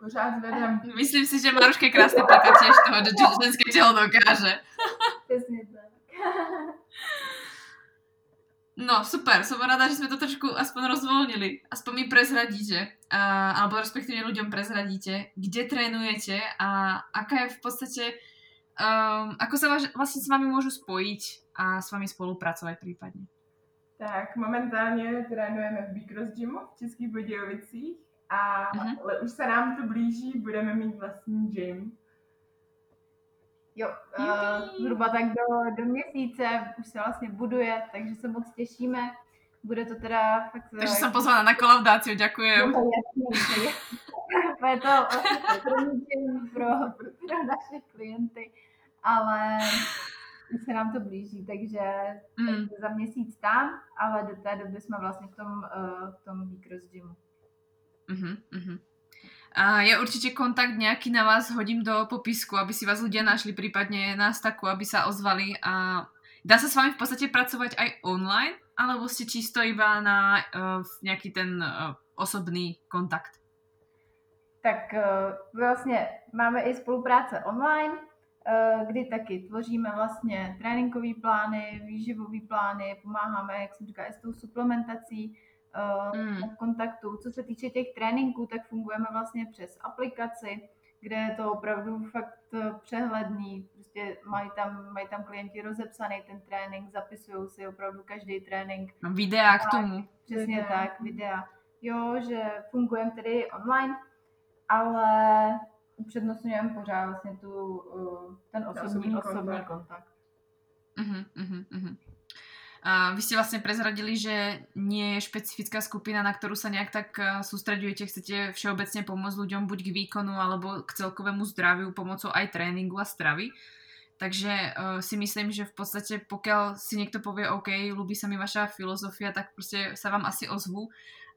Pořád zvedám. Myslím si, že Maruška je krásný příklad těž toho, že ženské tělo dokáže. Přesně tak. No, super, som rada, že sme to trošku aspoň rozvolnili. Aspoň mi prezradíte, uh, alebo respektíve ľuďom prezradíte, kde trénujete a aká je v podstate, um, ako sa vaš, vlastne s vami môžu spojiť a s vami spolupracovať prípadne. Tak, momentálně trénujeme v Bikros Gymu v Českých Budějovicích a uh-huh. už se nám to blíží, budeme mít vlastní gym Jo, uh, zhruba tak do, do měsíce už se vlastně buduje, takže se moc těšíme. Bude to teda fakt... Takže jsem pozvána na kolaudáciu, děkuji. No, jasně, je to vlastně pro, pro naše klienty, ale už se nám to blíží, takže, mm. takže za měsíc tam, ale do té doby jsme vlastně v tom, uh, v tom Výkros Gymu. Uh-huh. A ja určite kontakt nejaký na vás hodím do popisku, aby si vás ľudia našli, prípadne nás takú, aby sa ozvali a dá sa s vami v podstate pracovať aj online, alebo ste čisto iba na uh, nejaký ten uh, osobný kontakt? Tak uh, vlastně máme i spolupráce online, kdy taky tvoříme vlastně tréninkové plány, výživové plány, pomáháme, jak jsem říkala, s tou suplementací, mm. kontaktu. Co se týče těch tréninků, tak fungujeme vlastně přes aplikaci, kde je to opravdu fakt eh, přehledný. Prostě mají tam, mají tam klienti rozepsaný ten trénink, zapisují si opravdu každý trénink. No, videa k tomu. Přesně tak, videa. Jo, že fungujeme tedy online, ale upřednostňujeme pořád vlastně tu, uh, ten osobní, osobní, osobní kontakt. kontakt. Uh-huh, uh-huh, uh-huh. A vy ste vlastne prezradili, že nie je špecifická skupina, na ktorú sa nejak tak eh, sústredujete, chcete všeobecne pomôcť ľuďom buď k výkonu alebo k celkovému zdraviu pomocou aj tréningu a stravy. Takže uh, si myslím, že v podstate pokiaľ si niekto povie OK, ľúbi sa mi vaša filozofia, tak proste sa vám asi ozvu.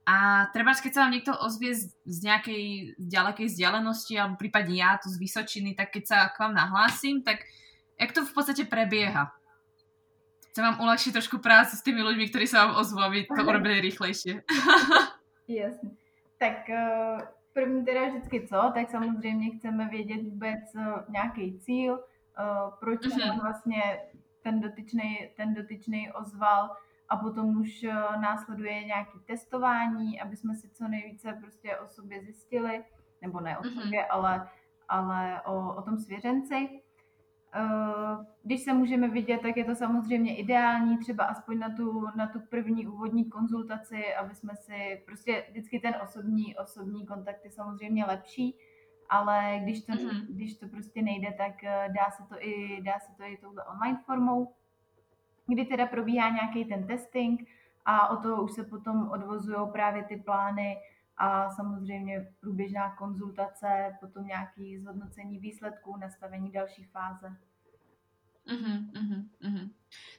A treba, keď sa vám niekto ozvie z, z nejakej ďalekej vzdialenosti, alebo prípadne ja tu z Vysočiny, tak keď sa k vám nahlásim, tak jak to v podstate prebieha? Chcem vám ulehčit trošku práci s těmi lidmi, kteří se vám ozvou, aby to urobili rychlejší. Jasně. Tak eh, první teda vždycky co, tak samozřejmě chceme vědět vůbec eh, nějaký cíl, eh, proč mm-hmm. vlastně ten dotyčný, ten dotyčný ozval a potom už následuje nějaké testování, aby jsme si co nejvíce prostě o sobě zjistili, nebo ne o mm-hmm. sobě, ale, ale o, o tom svěřenci. Eh, když se můžeme vidět, tak je to samozřejmě ideální, třeba aspoň na tu, na tu první úvodní konzultaci, aby jsme si, prostě vždycky ten osobní, osobní kontakt je samozřejmě lepší, ale když to, mm-hmm. když to prostě nejde, tak eh, dá se to i, dá se to i touhle online formou, kdy teda probíhá nějaký ten testing a o to už se potom odvozují právě ty plány a samozřejmě průběžná konzultace, potom nějaký zhodnocení výsledků, nastavení další fáze. Uh-huh, uh-huh, uh-huh.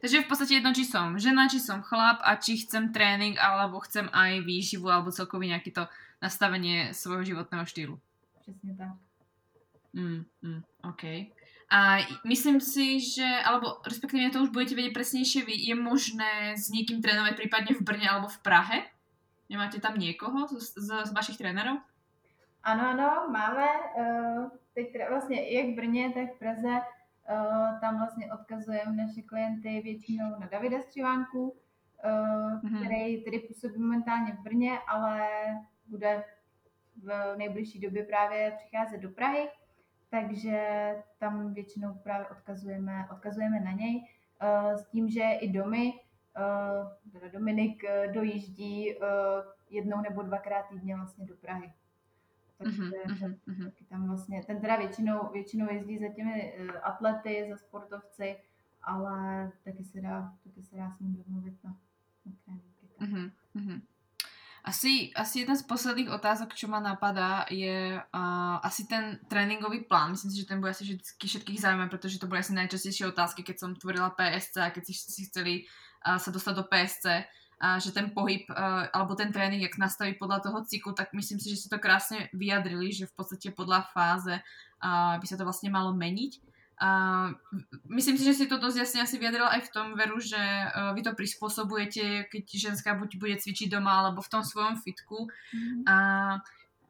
Takže v podstate jedno, či som žena, či som chlap a či chcem tréning, alebo chcem aj výživu, alebo celkově nejaké to nastavenie svojho životného štýlu. Přesně tak. Mm, mm, OK. A myslím si, že, alebo respektíve to už budete vedieť presnejšie vy, je možné s niekým trénovať prípadne v Brně alebo v Prahe? Nemáte tam někoho z, z, z vašich trenérů? Ano, ano, máme. Uh, teď teda vlastně jak v Brně, tak v Praze. Uh, tam vlastně odkazujeme naše klienty většinou na Davida Střivánku, uh, který tedy působí momentálně v Brně, ale bude v nejbližší době právě přicházet do Prahy, takže tam většinou právě odkazujeme, odkazujeme na něj. Uh, s tím, že i domy teda Dominik eh, dojíždí eh, jednou nebo dvakrát týdně vlastně do Prahy. Takže mm-hmm, taky tam vlastně, ten teda většinou, většinou jezdí za těmi eh, atlety, za sportovci, ale taky se dá, taky se dá s ním domluvit na, na tréninky. Mm-hmm. Asi, asi jedna z posledných otázok, čo ma napadá, je uh, asi ten tréninkový plán. Myslím si, že ten bude asi vždycky všetkých zaujímavý, protože to boli asi najčastejšie otázky, keď som tvorila PSC a keď si, si chceli sa dostať do PSC, a že ten pohyb alebo ten trénink, jak nastaví podľa toho cyklu, tak myslím si, že si to krásne vyjadrili, že v podstate podľa fáze by sa to vlastne malo meniť. A myslím si, že si to dosť jasne asi vyjadrila aj v tom veru, že uh, vy to prispôsobujete, keď ženská buď bude cvičiť doma, alebo v tom svojom fitku. Mm. A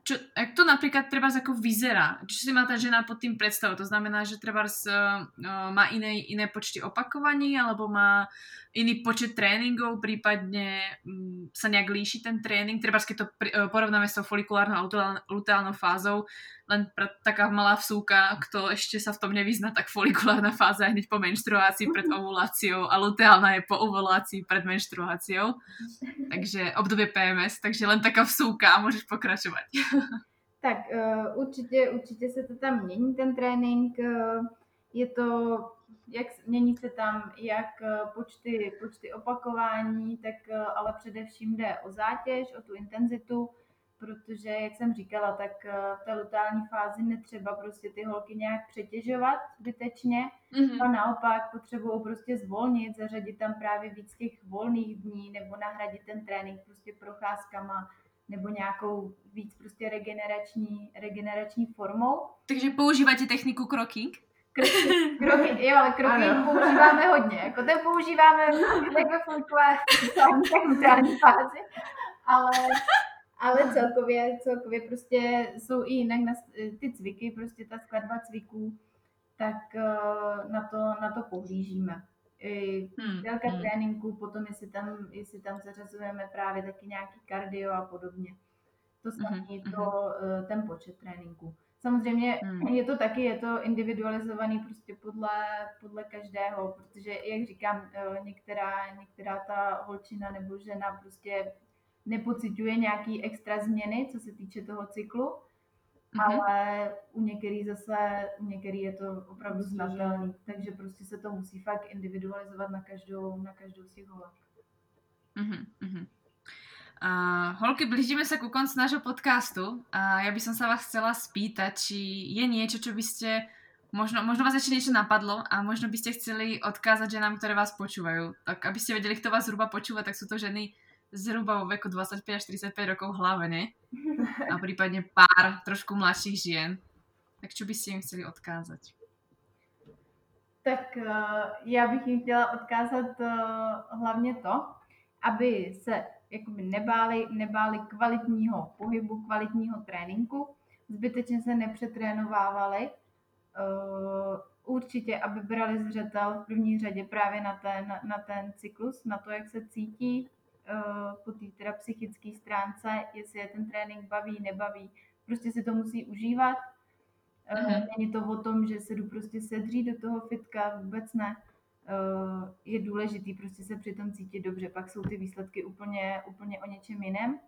čo, jak to napríklad treba ako vyzerá? Čo si má tá žena pod tým predstavu? To znamená, že treba uh, má iné, iné počty opakovaní alebo má iný počet tréningov, prípadne um, sa nejak líši ten tréning. Treba, keď to pri, uh, porovnáme s tou folikulárnou a luteálnou fázou, len pre taká malá vsúka, kto ešte sa v tom nevyzná, tak folikulárna fáza je hneď po menštruácii pred ovuláciou a luteálna je po ovulácii pred menštruáciou. Takže obdobie PMS, takže len taká vsúka a môžeš pokračovať. Tak uh, určitě, určitě se to tam mění ten trénink. Uh, je to, jak mění se tam jak počty, počty opakování, tak uh, ale především jde o zátěž, o tu intenzitu protože, jak jsem říkala, tak eh, v té lutální fázi netřeba prostě ty holky nějak přetěžovat zbytečně mm-hmm. a naopak potřebují prostě zvolnit, zařadit tam právě víc těch volných dní nebo nahradit ten trénink prostě procházkama nebo nějakou víc prostě regenerační, regenerační formou. Takže používáte techniku croking? Kroky, jo, ale kroky používáme hodně. Jako ten používáme jak ve folkové fázi, ale ale celkově, celkově prostě jsou i jinak na, ty cviky, prostě ta skladba cviků, tak uh, na to, na to pohlížíme. Hmm, délka hmm. tréninku, potom jestli tam, jestli tam zařazujeme právě taky nějaký kardio a podobně. To samé hmm, to, uh, ten počet tréninků. Samozřejmě hmm. je to taky, je to individualizovaný prostě podle, podle každého, protože jak říkám, eh, některá, některá ta holčina nebo žena prostě nepociťuje nějaký extra změny, co se týče toho cyklu. mm-hmm. ale u některých zase, u některých je to opravdu znatelný, takže prostě se to musí fakt individualizovat na každou, na každou z těch holek. Mm-hmm. Uh, holky, blížíme sa ku koncu nášho podcastu a ja by som sa vás chcela spýtať, či je niečo, čo by ste, možno, možno vás ešte niečo napadlo a možno by ste chceli odkázať ženám, ktoré vás počúvajú. Tak aby ste vedeli, kto vás zhruba počúva, tak sú to ženy zhruba vo veku 25 až 45 rokov v hlave, ne? A prípadne pár trošku mladších žien. Tak čo by ste im chceli odkázať? Tak uh, já bych jim chtěla odkázat uh, hlavně to, aby se jakoby nebáli, nebáli kvalitního pohybu, kvalitního tréninku, zbytečně se nepřetrénovávali. Uh, určitě, aby brali zřetel v první řadě právě na ten, na, ten cyklus, na to, jak se cítí uh, po té teda psychické stránce, jestli je ten trénink baví, nebaví. Prostě si to musí užívat. Uh, Není to o tom, že se jdu prostě sedřít do toho fitka, vůbec ne. Eh, je důležitý prostě se přitom cítit dobře. Pak jsou ty výsledky úplně, úplně o něčem jiném.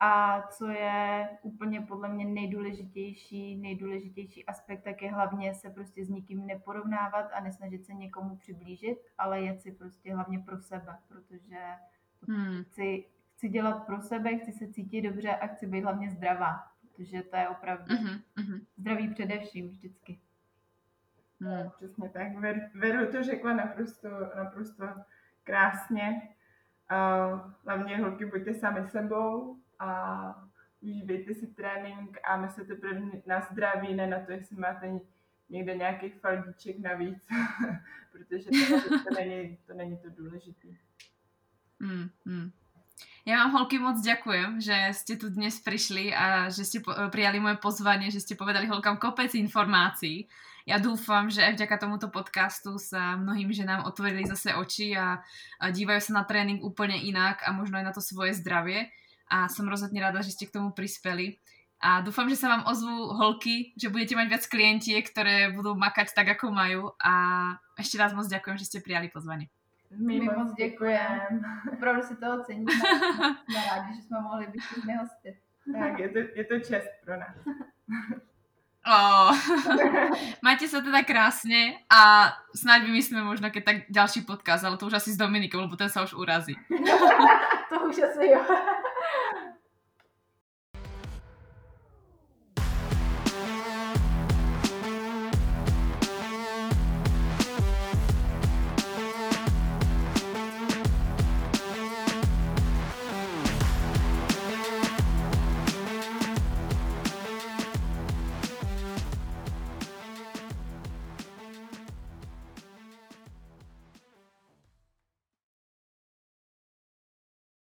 A co je úplně podle mě nejdůležitější, nejdůležitější aspekt, tak je hlavně se prostě s nikým neporovnávat a nesnažit se někomu přiblížit, ale jet si prostě hlavně pro sebe, protože hmm. chci, chci dělat pro sebe, chci se cítit dobře a chci být hlavně zdravá, protože to je opravdu uh-huh, zdraví především vždycky. No, přesně tak. Ver, Veru to řekla naprosto, naprosto krásně. Uh, hlavně holky, buďte sami sebou a užívejte si trénink a myslete první na zdraví, ne na to, jestli máte někde nějaký faldíček navíc, protože to, to, není, to není to důležité. Mm, mm. Ja vám holky moc ďakujem, že ste tu dnes prišli a že ste prijali moje pozvanie, že ste povedali holkám kopec informácií ja dúfam, že aj vďaka tomuto podcastu sa mnohým ženám otvorili zase oči a, a dívajú sa na tréning úplne inak a možno aj na to svoje zdravie. A som rozhodne rada, že ste k tomu prispeli. A dúfam, že sa vám ozvú holky, že budete mať viac klientiek, ktoré budú makať tak, ako majú. A ešte raz moc ďakujem, že ste prijali pozvanie. My, My moc děkujeme. Opravdu si toho ceníme. Jsme rádi, že jsme mohli být hosty. Tak, je to, je to čest pro nás. Oh. Majte sa teda krásne a snáď vymyslíme možno keď tak ďalší podcast, ale to už asi s Dominikom, lebo ten sa už urazí. to už asi jo.